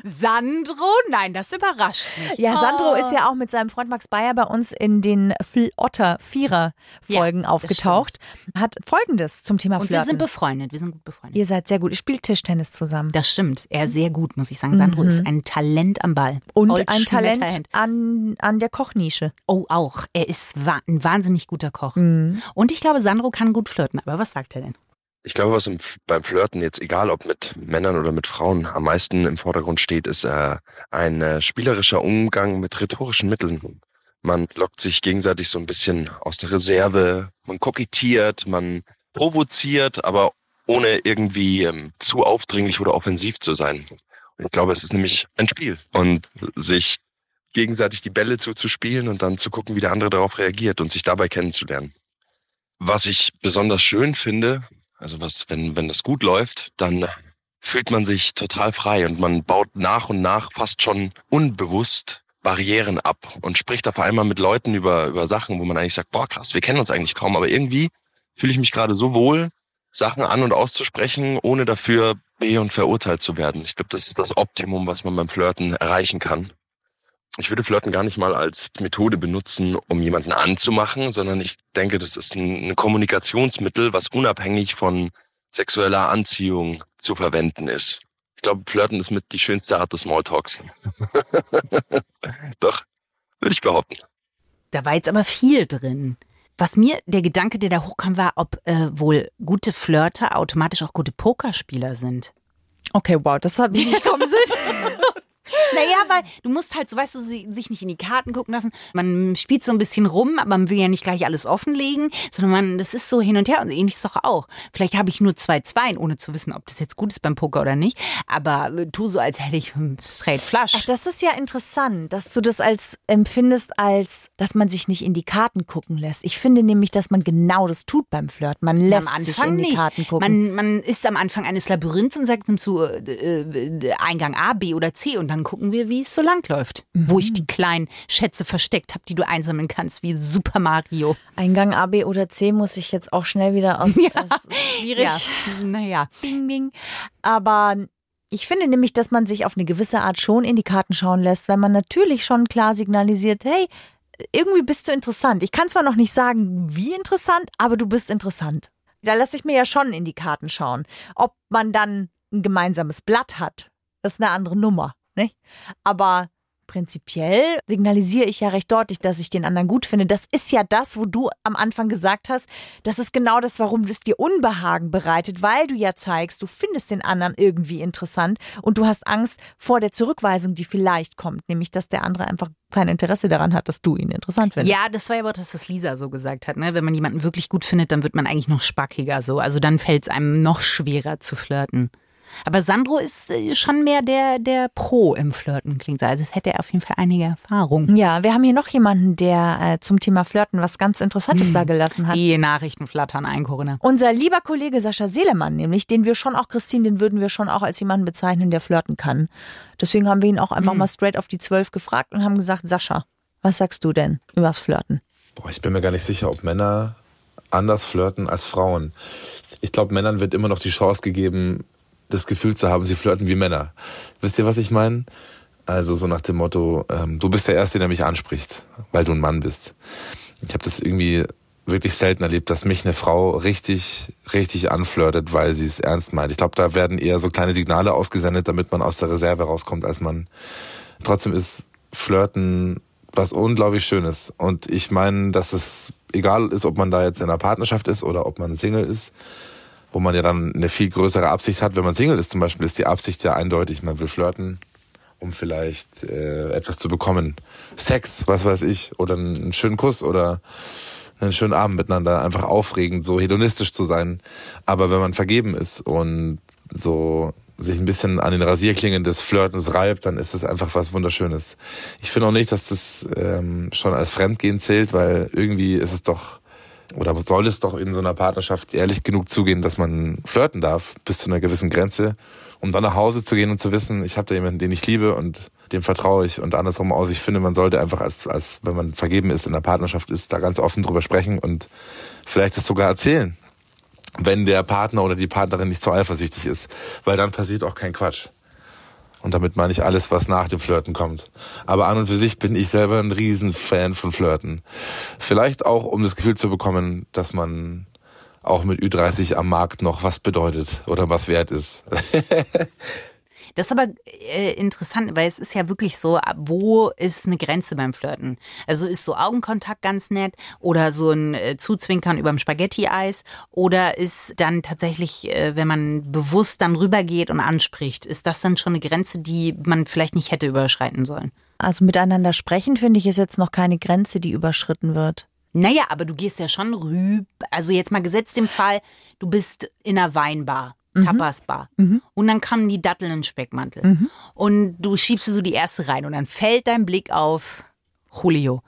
Sandro? Nein, das überrascht mich. Ja, Sandro Oh. ist ja auch mit seinem Freund Max Bayer bei uns in den Flotter Vierer Folgen das aufgetaucht. Hat folgendes zum Thema Und Flirten. wir sind befreundet, wir sind gut befreundet. Ihr seid sehr gut. Ihr spielt Tischtennis zusammen. Das stimmt, er sehr gut, muss ich sagen. Sandro ist ein Talent am Ball. Mhm. Und Old ein Talent an, an der Kochnische. Oh, auch. Er ist wa ein wahnsinnig guter Koch. Mhm. Und ich glaube, Sandro kann gut flirten. Aber was sagt er denn? Ich glaube, was im, beim Flirten jetzt, egal ob mit Männern oder mit Frauen, am meisten im Vordergrund steht, ist äh, ein äh, spielerischer Umgang mit rhetorischen Mitteln. Man lockt sich gegenseitig so ein bisschen aus der Reserve, man kokettiert, man provoziert, aber ohne irgendwie ähm, zu aufdringlich oder offensiv zu sein. Und ich glaube, es ist nämlich ein Spiel und sich gegenseitig die Bälle zuzuspielen und dann zu gucken, wie der andere darauf reagiert und sich dabei kennenzulernen. Was ich besonders schön finde, also was, wenn, wenn das gut läuft, dann fühlt man sich total frei und man baut nach und nach fast schon unbewusst Barrieren ab und spricht auf einmal mit Leuten über, über Sachen, wo man eigentlich sagt, boah, krass, wir kennen uns eigentlich kaum, aber irgendwie fühle ich mich gerade so wohl, Sachen an und auszusprechen, ohne dafür be- und verurteilt zu werden. Ich glaube, das ist das Optimum, was man beim Flirten erreichen kann. Ich würde Flirten gar nicht mal als Methode benutzen, um jemanden anzumachen, sondern ich denke, das ist ein, ein Kommunikationsmittel, was unabhängig von sexueller Anziehung zu verwenden ist. Ich glaube, Flirten ist mit die schönste Art des Smalltalks. [LAUGHS] Doch, würde ich behaupten. Da war jetzt aber viel drin. Was mir der Gedanke, der da hochkam, war, ob äh, wohl gute Flirter automatisch auch gute Pokerspieler sind. Okay, wow, das habe ich nicht [LAUGHS] kommen sehen. [LAUGHS] Naja, weil du musst halt, so weißt du, sich nicht in die Karten gucken lassen. Man spielt so ein bisschen rum, aber man will ja nicht gleich alles offenlegen, sondern man, das ist so hin und her und ähnlich ist doch auch. Vielleicht habe ich nur zwei Zweien, ohne zu wissen, ob das jetzt gut ist beim Poker oder nicht, aber äh, tu so, als hätte ich straight flush. Ach, das ist ja interessant, dass du das als empfindest, als dass man sich nicht in die Karten gucken lässt. Ich finde nämlich, dass man genau das tut beim Flirten. Man lässt sich in die nicht. Karten gucken. Man, man ist am Anfang eines Labyrinths und sagt zu äh, äh, Eingang A, B oder C und dann gucken wir, wie es so lang läuft. Wo ich die kleinen Schätze versteckt habe, die du einsammeln kannst, wie Super Mario. Eingang A, B oder C muss ich jetzt auch schnell wieder aus. [LAUGHS] Ja. Das ist schwierig. Ja, naja. Bing, bing. Aber ich finde nämlich, dass man sich auf eine gewisse Art schon in die Karten schauen lässt, wenn man natürlich schon klar signalisiert, hey, irgendwie bist du interessant. Ich kann zwar noch nicht sagen, wie interessant, aber du bist interessant. Da lasse ich mir ja schon in die Karten schauen. Ob man dann ein gemeinsames Blatt hat, das ist eine andere Nummer. Nicht? Aber prinzipiell signalisiere ich ja recht deutlich, dass ich den anderen gut finde. Das ist ja das, wo du am Anfang gesagt hast, das ist genau das, warum es dir Unbehagen bereitet, weil du ja zeigst, du findest den anderen irgendwie interessant und du hast Angst vor der Zurückweisung, die vielleicht kommt, nämlich dass der andere einfach kein Interesse daran hat, dass du ihn interessant findest. Ja, das war ja aber das, was Lisa so gesagt hat. Ne? Wenn man jemanden wirklich gut findet, dann wird man eigentlich noch spackiger so. Also dann fällt es einem noch schwerer zu flirten. Aber Sandro ist äh, schon mehr der, der Pro im Flirten, klingt so. Also es hätte er auf jeden Fall einige Erfahrung. Ja, wir haben hier noch jemanden, der äh, zum Thema Flirten was ganz Interessantes da gelassen hat. Die Nachrichten flattern ein, Corinna. Unser lieber Kollege Sascha Seelemann, nämlich, den wir schon auch, Christine, den würden wir schon auch als jemanden bezeichnen, der flirten kann. Deswegen haben wir ihn auch einfach mal straight auf die Zwölf gefragt und haben gesagt, Sascha, was sagst du denn übers Flirten? Boah, ich bin mir gar nicht sicher, ob Männer anders flirten als Frauen. Ich glaube, Männern wird immer noch die Chance gegeben, das Gefühl zu haben, sie flirten wie Männer. Wisst ihr, was ich meine? Also so nach dem Motto, ähm, du bist der Erste, der mich anspricht, weil du ein Mann bist. Ich habe das irgendwie wirklich selten erlebt, dass mich eine Frau richtig, richtig anflirtet, weil sie es ernst meint. Ich glaube, da werden eher so kleine Signale ausgesendet, damit man aus der Reserve rauskommt als Mann. Trotzdem ist Flirten was unglaublich Schönes. Und ich meine, dass es egal ist, ob man da jetzt in einer Partnerschaft ist oder ob man Single ist, wo man ja dann eine viel größere Absicht hat. Wenn man Single ist zum Beispiel, ist die Absicht ja eindeutig, man will flirten, um vielleicht äh, etwas zu bekommen. Sex, was weiß ich, oder einen schönen Kuss oder einen schönen Abend miteinander, einfach aufregend, so hedonistisch zu sein. Aber wenn man vergeben ist und so sich ein bisschen an den Rasierklingen des Flirtens reibt, dann ist es einfach was Wunderschönes. Ich finde auch nicht, dass das ähm, schon als Fremdgehen zählt, weil irgendwie ist es doch, oder soll es doch in so einer Partnerschaft ehrlich genug zugehen, dass man flirten darf, bis zu einer gewissen Grenze, um dann nach Hause zu gehen und zu wissen, ich habe da jemanden, den ich liebe und dem vertraue ich und andersrum aus. Ich finde, man sollte einfach als, als wenn man vergeben ist, in einer Partnerschaft ist, da ganz offen drüber sprechen und vielleicht das sogar erzählen wenn der Partner oder die Partnerin nicht so eifersüchtig ist, weil dann passiert auch kein Quatsch. Und damit meine ich alles, was nach dem Flirten kommt. Aber an und für sich bin ich selber ein Riesenfan von Flirten. Vielleicht auch, um das Gefühl zu bekommen, dass man auch mit Ü30 am Markt noch was bedeutet oder was wert ist. [LAUGHS] Das ist aber äh, interessant, weil es ist ja wirklich so, wo ist eine Grenze beim Flirten? Also ist so Augenkontakt ganz nett oder so ein äh, Zuzwinkern überm Spaghetti-Eis oder ist dann tatsächlich, äh, wenn man bewusst dann rübergeht und anspricht, ist das dann schon eine Grenze, die man vielleicht nicht hätte überschreiten sollen? Also miteinander sprechen, finde ich, ist jetzt noch keine Grenze, die überschritten wird. Naja, aber du gehst ja schon rüber. Also jetzt mal gesetzt im Fall, du bist in einer Weinbar. Tapasbar. Und dann kamen die Datteln in Speckmantel. Und du schiebst so die erste rein und dann fällt dein Blick auf Julio.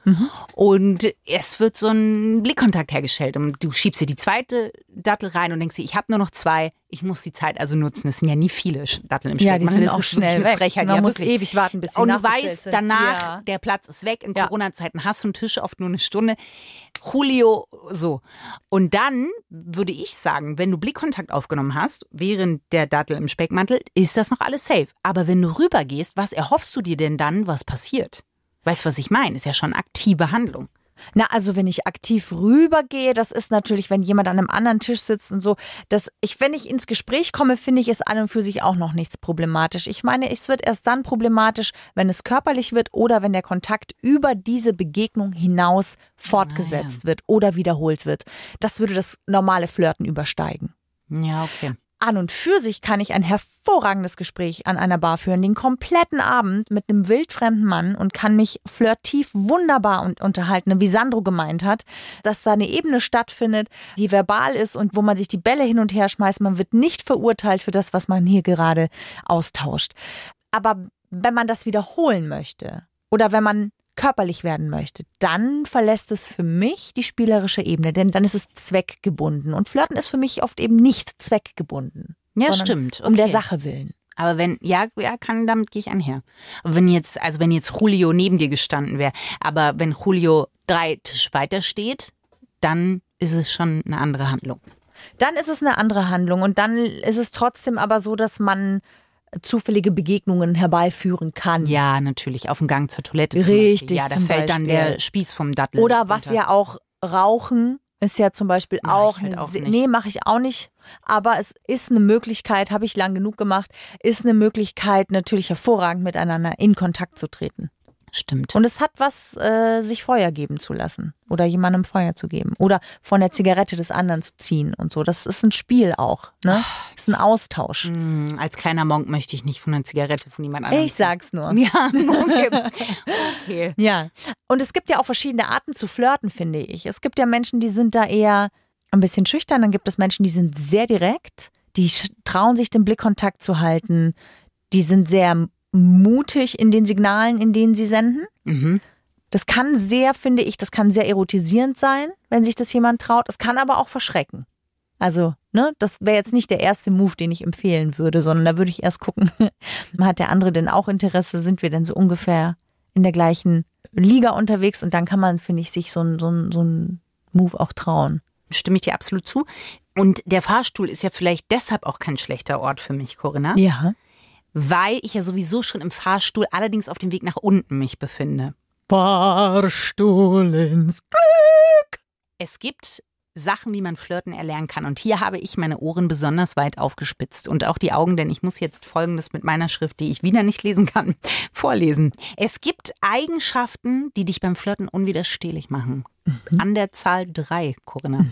Und es wird so ein Blickkontakt hergestellt. Und du schiebst dir die zweite Dattel rein und denkst dir, ich habe nur noch zwei, ich muss die Zeit also nutzen. Es sind ja nie viele Datteln im Ja, die sind auch schnell weg. Frechheit. Man ja, muss wirklich. ewig warten, bis sie Und du weißt sind. danach, Ja. der Platz ist weg. In Ja. Corona-Zeiten hast du einen Tisch oft nur eine Stunde. Julio, so. Und dann würde ich sagen, wenn du Blickkontakt aufgenommen hast, während der Dattel im Speckmantel, ist das noch alles safe. Aber wenn du rübergehst, was erhoffst du dir denn dann, was passiert? Weißt du, was ich meine? Ist ja schon aktive Handlung. Na, also wenn ich aktiv rübergehe, das ist natürlich, wenn jemand an einem anderen Tisch sitzt und so, dass ich, wenn ich ins Gespräch komme, finde ich es an und für sich auch noch nichts problematisch. Ich meine, es wird erst dann problematisch, wenn es körperlich wird oder wenn der Kontakt über diese Begegnung hinaus fortgesetzt wird oder wiederholt wird. Das würde das normale Flirten übersteigen. Ja, okay. An und für sich kann ich ein hervorragendes Gespräch an einer Bar führen, den kompletten Abend mit einem wildfremden Mann und kann mich flirtiv wunderbar und unterhalten, wie Sandro gemeint hat, dass da eine Ebene stattfindet, die verbal ist und wo man sich die Bälle hin und her schmeißt. Man wird nicht verurteilt für das, was man hier gerade austauscht. Aber wenn man das wiederholen möchte oder wenn man körperlich werden möchte, dann verlässt es für mich die spielerische Ebene, denn dann ist es zweckgebunden. Und Flirten ist für mich oft eben nicht zweckgebunden. Ja, stimmt. Um der Okay. Sache willen. Aber wenn, ja, ja, kann, damit gehe ich einher. Aber wenn jetzt, also wenn jetzt Julio neben dir gestanden wäre, aber wenn Julio drei Tisch weiter steht, dann ist es schon eine andere Handlung. Dann ist es eine andere Handlung und dann ist es trotzdem aber so, dass man zufällige Begegnungen herbeiführen kann. Ja, natürlich, auf dem Gang zur Toilette. Richtig. Ja, da fällt dann Beispiel. der Spieß vom Dattel. Oder was runter. ja auch Rauchen ist ja zum Beispiel Mach auch, halt eine auch nee, mache ich auch nicht. Aber es ist eine Möglichkeit, habe ich lang genug gemacht, ist eine Möglichkeit, natürlich hervorragend miteinander in Kontakt zu treten. Stimmt. Und es hat was, äh, sich Feuer geben zu lassen oder jemandem Feuer zu geben oder von der Zigarette des anderen zu ziehen und so. Das ist ein Spiel auch, ne? ist ein Austausch. Hm, als kleiner Monk möchte ich nicht von einer Zigarette von jemand anderem. Ich sag's nur. Ja, [LAUGHS] okay. okay. Ja. Und es gibt ja auch verschiedene Arten zu flirten, finde ich. Es gibt ja Menschen, die sind da eher ein bisschen schüchtern. Dann gibt es Menschen, die sind sehr direkt. Die trauen sich den Blickkontakt zu halten. Die sind sehr mutig in den Signalen, in denen sie senden. Mhm. Das kann sehr, finde ich, das kann sehr erotisierend sein, wenn sich das jemand traut. Es kann aber auch verschrecken. Also, ne, das wäre jetzt nicht der erste Move, den ich empfehlen würde, sondern da würde ich erst gucken, [LAUGHS] hat der andere denn auch Interesse? Sind wir denn so ungefähr in der gleichen Liga unterwegs? Und dann kann man, finde ich, sich so ein, so ein, so ein Move auch trauen. Stimme ich dir absolut zu. Und der Fahrstuhl ist ja vielleicht deshalb auch kein schlechter Ort für mich, Corinna. Ja. Weil ich ja sowieso schon im Fahrstuhl allerdings auf dem Weg nach unten mich befinde. Fahrstuhl ins Es gibt Sachen, wie man Flirten erlernen kann. Und hier habe ich meine Ohren besonders weit aufgespitzt und auch die Augen, denn ich muss jetzt Folgendes mit meiner Schrift, die ich wieder nicht lesen kann, [LAUGHS] vorlesen. Es gibt Eigenschaften, die dich beim Flirten unwiderstehlich machen. An der Zahl drei, Corinna.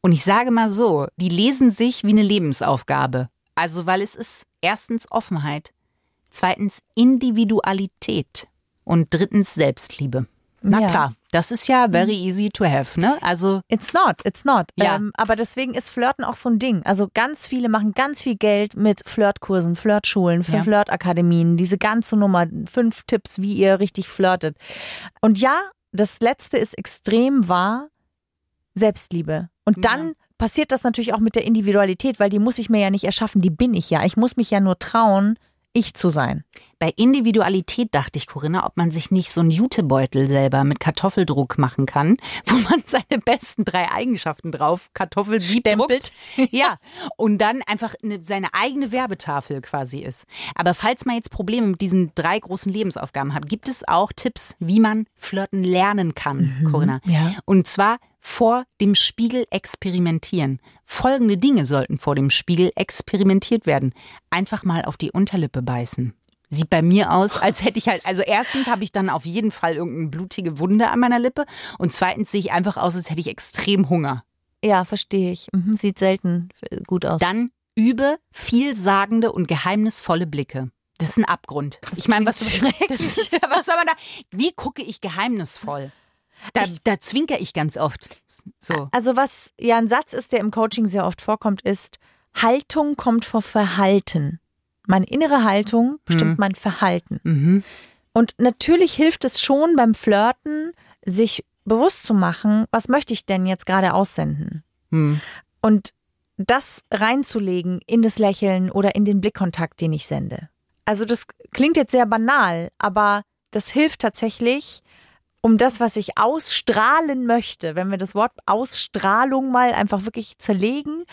Und ich sage mal so, die lesen sich wie eine Lebensaufgabe. Also, weil es ist erstens Offenheit, zweitens Individualität und drittens Selbstliebe. Na Ja. klar, das ist ja very easy to have, ne? Also It's not, it's not. Ja. Ähm, aber deswegen ist Flirten auch so ein Ding. Also ganz viele machen ganz viel Geld mit Flirtkursen, Flirtschulen, für Ja. Flirtakademien, diese ganze Nummer, fünf Tipps, wie ihr richtig flirtet. Und ja, das letzte ist extrem wahr, Selbstliebe. Und dann passiert das natürlich auch mit der Individualität, weil die muss ich mir ja nicht erschaffen, die bin ich ja. Ich muss mich ja nur trauen, ich zu sein. Bei Individualität dachte ich, Corinna, ob man sich nicht so einen Jutebeutel selber mit Kartoffeldruck machen kann, [LAUGHS] wo man seine besten drei Eigenschaften drauf, Kartoffelsieb Stempelt. druckt. [LAUGHS] Ja, und dann einfach eine, seine eigene Werbetafel quasi ist. Aber falls man jetzt Probleme mit diesen drei großen Lebensaufgaben hat, gibt es auch Tipps, wie man flirten lernen kann, Corinna. ja. Und zwar vor dem Spiegel experimentieren. Folgende Dinge sollten vor dem Spiegel experimentiert werden. Einfach mal auf die Unterlippe beißen. Sieht bei mir aus, als hätte ich halt, also erstens habe ich dann auf jeden Fall irgendeine blutige Wunde an meiner Lippe und zweitens sehe ich einfach aus, als hätte ich extrem Hunger. Ja, verstehe ich. Mhm, sieht selten gut aus. Dann übe vielsagende und geheimnisvolle Blicke. Das ist ein Abgrund. ich meine, was, das [LAUGHS] ist, was soll man da? Wie gucke ich geheimnisvoll? Da, da zwinker ich ganz oft. So. Also was ja ein Satz ist, der im Coaching sehr oft vorkommt, ist, Haltung kommt vor Verhalten. Meine innere Haltung bestimmt mein Verhalten. Mhm. Und natürlich hilft es schon beim Flirten, sich bewusst zu machen, was möchte ich denn jetzt gerade aussenden? Hm. Und das reinzulegen in das Lächeln oder in den Blickkontakt, den ich sende. Also das klingt jetzt sehr banal, aber das hilft tatsächlich, um das, was ich ausstrahlen möchte, wenn wir das Wort Ausstrahlung mal einfach wirklich zerlegen,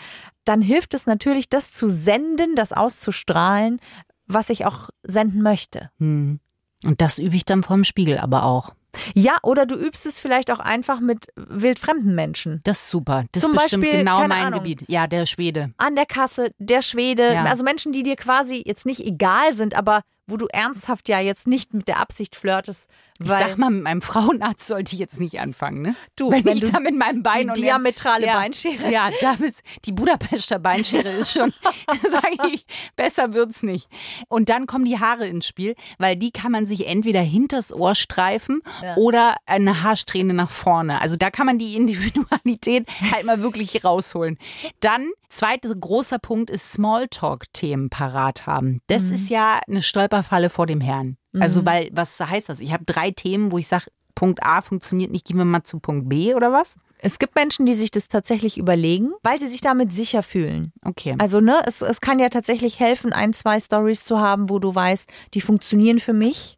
dann hilft es natürlich, das zu senden, das auszustrahlen, was ich auch senden möchte. Hm. Und das übe ich dann vorm Spiegel aber auch. Ja, oder du übst es vielleicht auch einfach mit wildfremden Menschen. Das ist super. Das Zum ist bestimmt Beispiel, genau mein Ahnung. Gebiet. Ja, der Schwede. An der Kasse, der Schwede, Ja. also Menschen, die dir quasi jetzt nicht egal sind, aber wo du ernsthaft ja jetzt nicht mit der Absicht flirtest, Ich weil sag mal, mit meinem Frauenarzt sollte ich jetzt nicht anfangen, ne? Du, wenn, wenn ich du da mit meinem Bein die und diametrale ja, Beinschere- Ja, da ist die Budapester Beinschere ist schon, [LAUGHS] [LAUGHS] sage ich, besser wird's nicht. Und dann kommen die Haare ins Spiel, weil die kann man sich entweder hinters Ohr streifen oder eine Haarsträhne nach vorne. Also da kann man die Individualität [LAUGHS] halt mal wirklich rausholen. Dann zweiter großer Punkt ist Smalltalk-Themen parat haben. Das ist ja eine Stolperfalle vor dem Herrn. Also weil was heißt das? Ich habe drei Themen, wo ich sage Punkt A funktioniert nicht, gehen wir mal zu Punkt B oder was? es gibt Menschen, die sich das tatsächlich überlegen, weil sie sich damit sicher fühlen. Okay. Also, ne, es, es kann ja tatsächlich helfen, ein, zwei Stories zu haben, wo du weißt, die funktionieren für mich.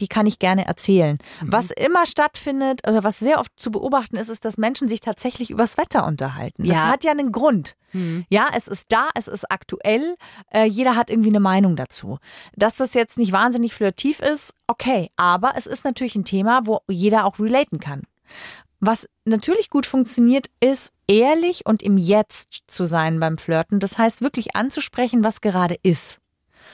Die kann ich gerne erzählen. Was immer stattfindet oder was sehr oft zu beobachten ist, ist, dass Menschen sich tatsächlich übers Wetter unterhalten. Das Ja. hat ja einen Grund. Ja, es ist da, es ist aktuell. Äh, jeder hat irgendwie eine Meinung dazu. Dass das jetzt nicht wahnsinnig flirtiv ist, okay. Aber es ist natürlich ein Thema, wo jeder auch relaten kann. Was natürlich gut funktioniert, ist ehrlich und im Jetzt zu sein beim Flirten. Das heißt wirklich anzusprechen, was gerade ist.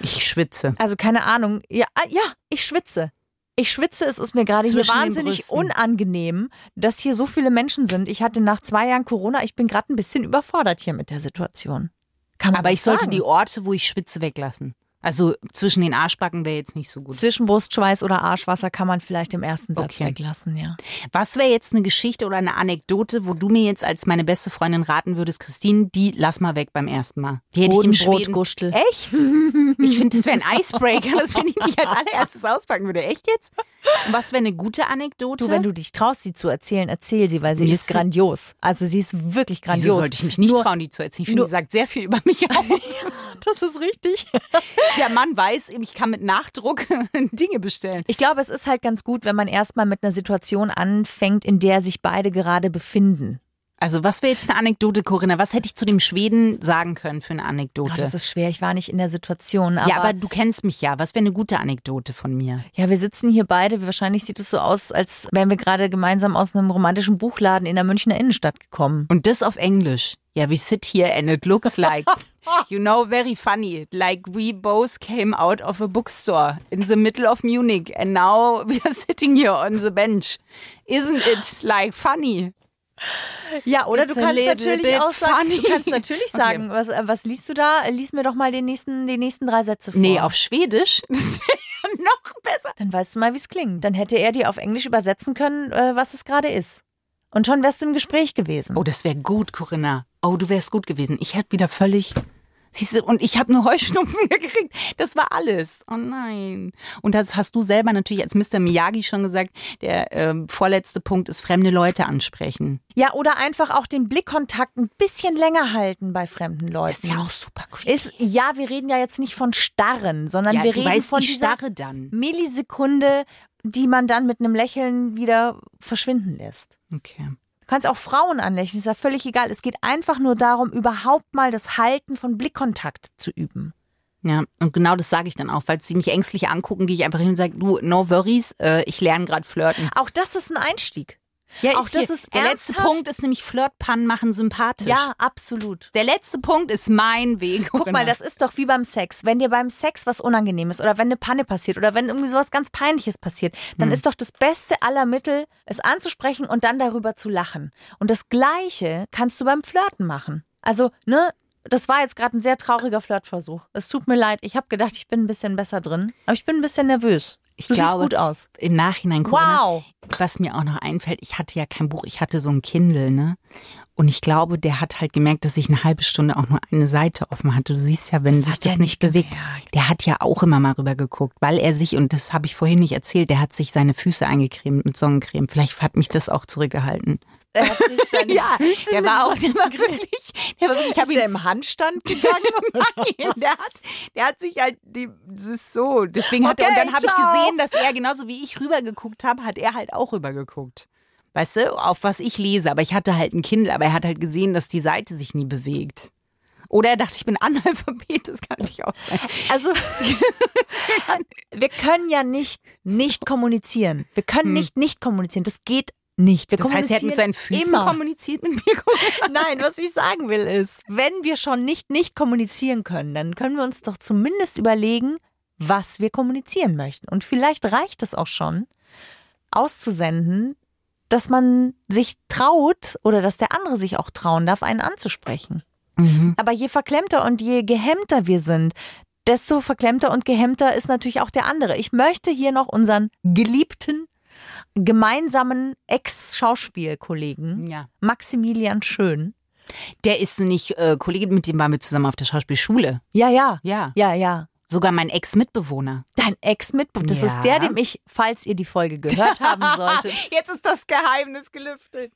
Ich schwitze. Also keine Ahnung. Ja, ah, ja, ich schwitze. Ich schwitze, es ist mir gerade hier wahnsinnig unangenehm, dass hier so viele Menschen sind. Ich hatte nach zwei Jahren Corona, ich bin gerade ein bisschen überfordert hier mit der Situation. Aber ich sollte sagen. die Orte, wo ich schwitze, weglassen. Also zwischen den Arschbacken wäre jetzt nicht so gut. Zwischen Brustschweiß oder Arschwasser kann man vielleicht im ersten Satz Okay. weglassen, ja. Was wäre jetzt eine Geschichte oder eine Anekdote, wo du mir jetzt als meine beste Freundin raten würdest, Christine, die lass mal weg beim ersten Mal. Die hätte ich dem Schweden. Bodenbrotgustel. Echt? Ich finde, das wäre ein Icebreaker, das wenn ich nicht als allererstes auspacken würde. Echt jetzt? Und was wäre eine gute Anekdote? Du, wenn du dich traust, sie zu erzählen, erzähl sie, weil sie ist ist- grandios. Also sie ist wirklich grandios. Wieso sollte ich mich nicht Nur, trauen, die zu erzählen? Ich finde, die sagt sehr viel über mich [LAUGHS] aus. Das ist richtig. [LAUGHS] Der Mann weiß, ich kann mit Nachdruck [LAUGHS] Dinge bestellen. Ich glaube, es ist halt ganz gut, wenn man erstmal mit einer Situation anfängt, in der sich beide gerade befinden. Also was wäre jetzt eine Anekdote, Corinna? Was hätte ich zu dem Schweden sagen können für eine Oh, Anekdote? das ist schwer, ich war nicht in der Situation. Aber, ja, aber du kennst mich ja. Was wäre eine gute Anekdote von mir? ja, wir sitzen hier beide. Wahrscheinlich sieht es so aus, als wären wir gerade gemeinsam aus einem romantischen Buchladen in der Münchner Innenstadt gekommen. Und das auf Englisch. Ja, we sit here and it looks like, [LAUGHS] you know, very funny. Like we both came out of a bookstore in the middle of Munich and now [LAUGHS] we are sitting here on the bench. Isn't it like funny? Ja, oder It's du kannst natürlich auch [LAUGHS] sagen, funny. du kannst natürlich Okay. sagen, was, äh, was liest du da? Lies mir doch mal den nächsten, die nächsten drei Sätze vor. Nee, auf Schwedisch? [LAUGHS] Das wäre ja noch besser. Dann weißt du mal, wie es klingt. Dann hätte er dir auf Englisch übersetzen können, äh, was es gerade ist. Und schon wärst du im Gespräch gewesen. Oh, das wäre gut, Corinna. Oh, du wärst gut gewesen. Ich hätte wieder völlig. Siehst du, und ich habe nur Heuschnupfen [LAUGHS] gekriegt. Das war alles. Oh nein. Und das hast du selber natürlich als Mr. Miyagi schon gesagt. Der ähm, vorletzte Punkt ist fremde Leute ansprechen. Ja, oder einfach auch den Blickkontakt ein bisschen länger halten bei fremden Leuten. Das ist ja auch super creepy. Ist, ja, wir reden ja jetzt nicht von Starren, sondern ja, wir reden weißt, von ich dieser starre dann. Millisekunde, die man dann mit einem Lächeln wieder verschwinden lässt. Okay. Du kannst auch Frauen anlächeln, ist ja völlig egal. Es geht einfach nur darum, überhaupt mal das Halten von Blickkontakt zu üben. Ja, und genau das sage ich dann auch. Falls sie mich ängstlich angucken, gehe ich einfach hin und sage, du, no worries, äh, ich lerne gerade flirten. Auch das ist ein Einstieg. Ja, Auch das ist Der letzte ernsthaft? Punkt ist nämlich Flirtpannen machen sympathisch. Ja, absolut. Der letzte Punkt ist mein Weg. Guck mal, das ist doch wie beim Sex. Wenn dir beim Sex was Unangenehmes oder wenn eine Panne passiert oder wenn irgendwie sowas ganz Peinliches passiert, dann ist doch das beste aller Mittel, es anzusprechen und dann darüber zu lachen. Und das Gleiche kannst du beim Flirten machen. Also, ne, das war jetzt gerade ein sehr trauriger Flirtversuch. Es tut mir leid. Ich habe gedacht, ich bin ein bisschen besser drin, aber ich bin ein bisschen nervös. Ich du siehst glaube, gut aus. Im Nachhinein, Corinna, Wow. was mir auch noch einfällt, ich hatte ja kein Buch, ich hatte so ein Kindle, ne? Und ich glaube, der hat halt gemerkt, dass ich eine halbe Stunde auch nur eine Seite offen hatte. Du siehst ja, wenn Das sich das nicht nicht bewegt. gemerkt. Der hat ja auch immer mal rüber geguckt, weil er sich, und das habe ich vorhin nicht erzählt, der hat sich seine Füße eingecremt mit Sonnencreme. Vielleicht hat mich das auch zurückgehalten. Er hat sich seine [LAUGHS] Füße der war auch, der war [LAUGHS] wirklich, der war wirklich, ich habe ihn er im Handstand gegangen? [LAUGHS] Nein, der hat, der hat sich halt, die, das ist so. Deswegen hat er, und dann habe ich gesehen, dass er genauso wie ich rübergeguckt habe, hat er halt auch rübergeguckt. Weißt du, auf was ich lese. Aber ich hatte halt ein Kindle, aber er hat halt gesehen, dass die Seite sich nie bewegt. Oder er dachte, ich bin Analphabet, das kann natürlich auch sein. Also, wir können ja nicht nicht kommunizieren. Wir können nicht nicht kommunizieren. Das geht nicht. Wir Das heißt, er hat mit seinen Füßen immer. kommuniziert mit mir. [LAUGHS] Nein, was ich sagen will ist, wenn wir schon nicht nicht kommunizieren können, dann können wir uns doch zumindest überlegen, was wir kommunizieren möchten. Und vielleicht reicht es auch schon, auszusenden, dass man sich traut oder dass der andere sich auch trauen darf, einen anzusprechen. Mhm. Aber je verklemmter und je gehemmter wir sind, desto verklemmter und gehemmter ist natürlich auch der andere. Ich möchte hier noch unseren geliebten, gemeinsamen Ex-Schauspielkollegen Ja. Maximilian Schön. Der ist nicht äh, Kollege, mit dem waren wir zusammen auf der Schauspielschule. Ja, ja. Ja. Ja, ja. Sogar mein Ex-Mitbewohner. Dein Ex-Mitbewohner. Das Ja. ist der, dem ich, falls ihr die Folge gehört haben [LAUGHS] solltet, Jetzt ist das Geheimnis gelüftet.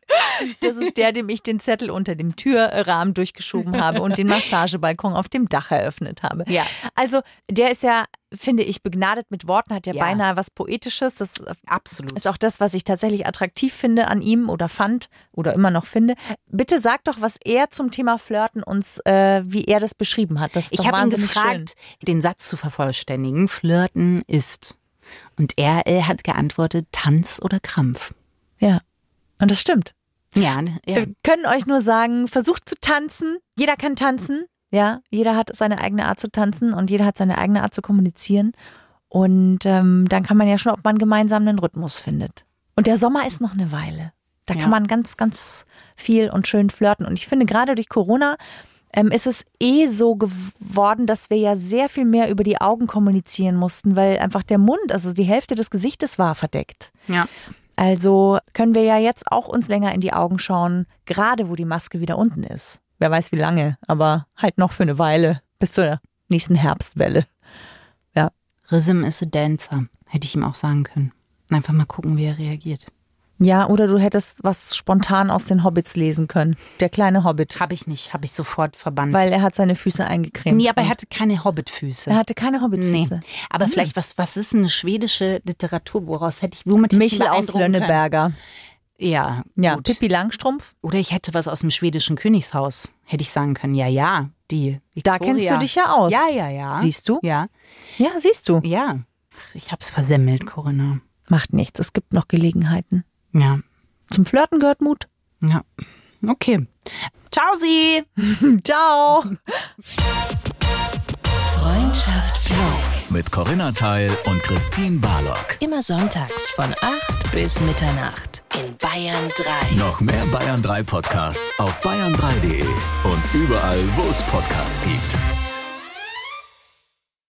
das ist der, dem ich den Zettel unter dem Türrahmen durchgeschoben habe und den [LAUGHS] Massagebalkon auf dem Dach eröffnet habe. Ja. Also, der ist ja, finde ich, begnadet mit Worten, hat ja, Ja. beinahe was Poetisches. Das Absolut. ist auch das, was ich tatsächlich attraktiv finde an ihm oder fand oder immer noch finde. Bitte sag doch, was er zum Thema Flirten uns, äh, wie er das beschrieben hat. Das ist ich habe ihn gefragt, den Satz zu vervollständigen. Flirten ist. Und er, äh, hat geantwortet, Tanz oder Krampf. schön. Ja. Und das stimmt. Ja, ne? ja. Wir können euch nur sagen, versucht zu tanzen. Jeder kann tanzen. Ja, jeder hat seine eigene Art zu tanzen und jeder hat seine eigene Art zu kommunizieren. Und ähm, dann kann man ja schon, ob man gemeinsam einen Rhythmus findet. Und der Sommer ist noch eine Weile. Da Ja. kann man ganz, ganz viel und schön flirten. Und ich finde, gerade durch Corona ähm, ist es eh so geworden, dass wir ja sehr viel mehr über die Augen kommunizieren mussten, weil einfach der Mund, also die Hälfte des Gesichtes war verdeckt. ja. Also können wir ja jetzt auch uns länger in die Augen schauen, gerade wo die Maske wieder unten ist. Wer weiß wie lange, aber halt noch für eine Weile bis zur nächsten Herbstwelle. Rhythm is a dancer, hätte ich ihm auch sagen können. Einfach mal gucken, wie er reagiert. Ja, oder du hättest was spontan aus den Hobbits lesen können. Der kleine Hobbit. Habe ich nicht, habe ich sofort verbannt. Weil er hat seine Füße eingecremt. nee, aber er hatte keine Hobbitfüße. er hatte keine Nee, Hobbitfüße. aber vielleicht, was, was ist eine schwedische Literatur, woraus hätte ich, womit hätte ich Michel aus beeindrucken können? Ja, Ja, gut. Pippi Langstrumpf. Oder ich hätte was aus dem schwedischen Königshaus. Hätte ich sagen können, ja, ja, die Da Victoria. kennst du dich ja aus. Ja, ja, ja. Siehst du? Ja, Ja, siehst du. ja. Ach, Ich hab's versemmelt, Corinna. Macht nichts. Es gibt noch Gelegenheiten. Ja, Zum Flirten gehört Mut. ja. Okay. Ciao, Sie. [LAUGHS] Ciao. Freundschaft Plus. Mit Corinna Teil und Christine Barlock. Immer sonntags von 8 bis Mitternacht in Bayern 3. Noch mehr Bayern 3 Podcasts auf bayern3.de und überall, wo es Podcasts gibt.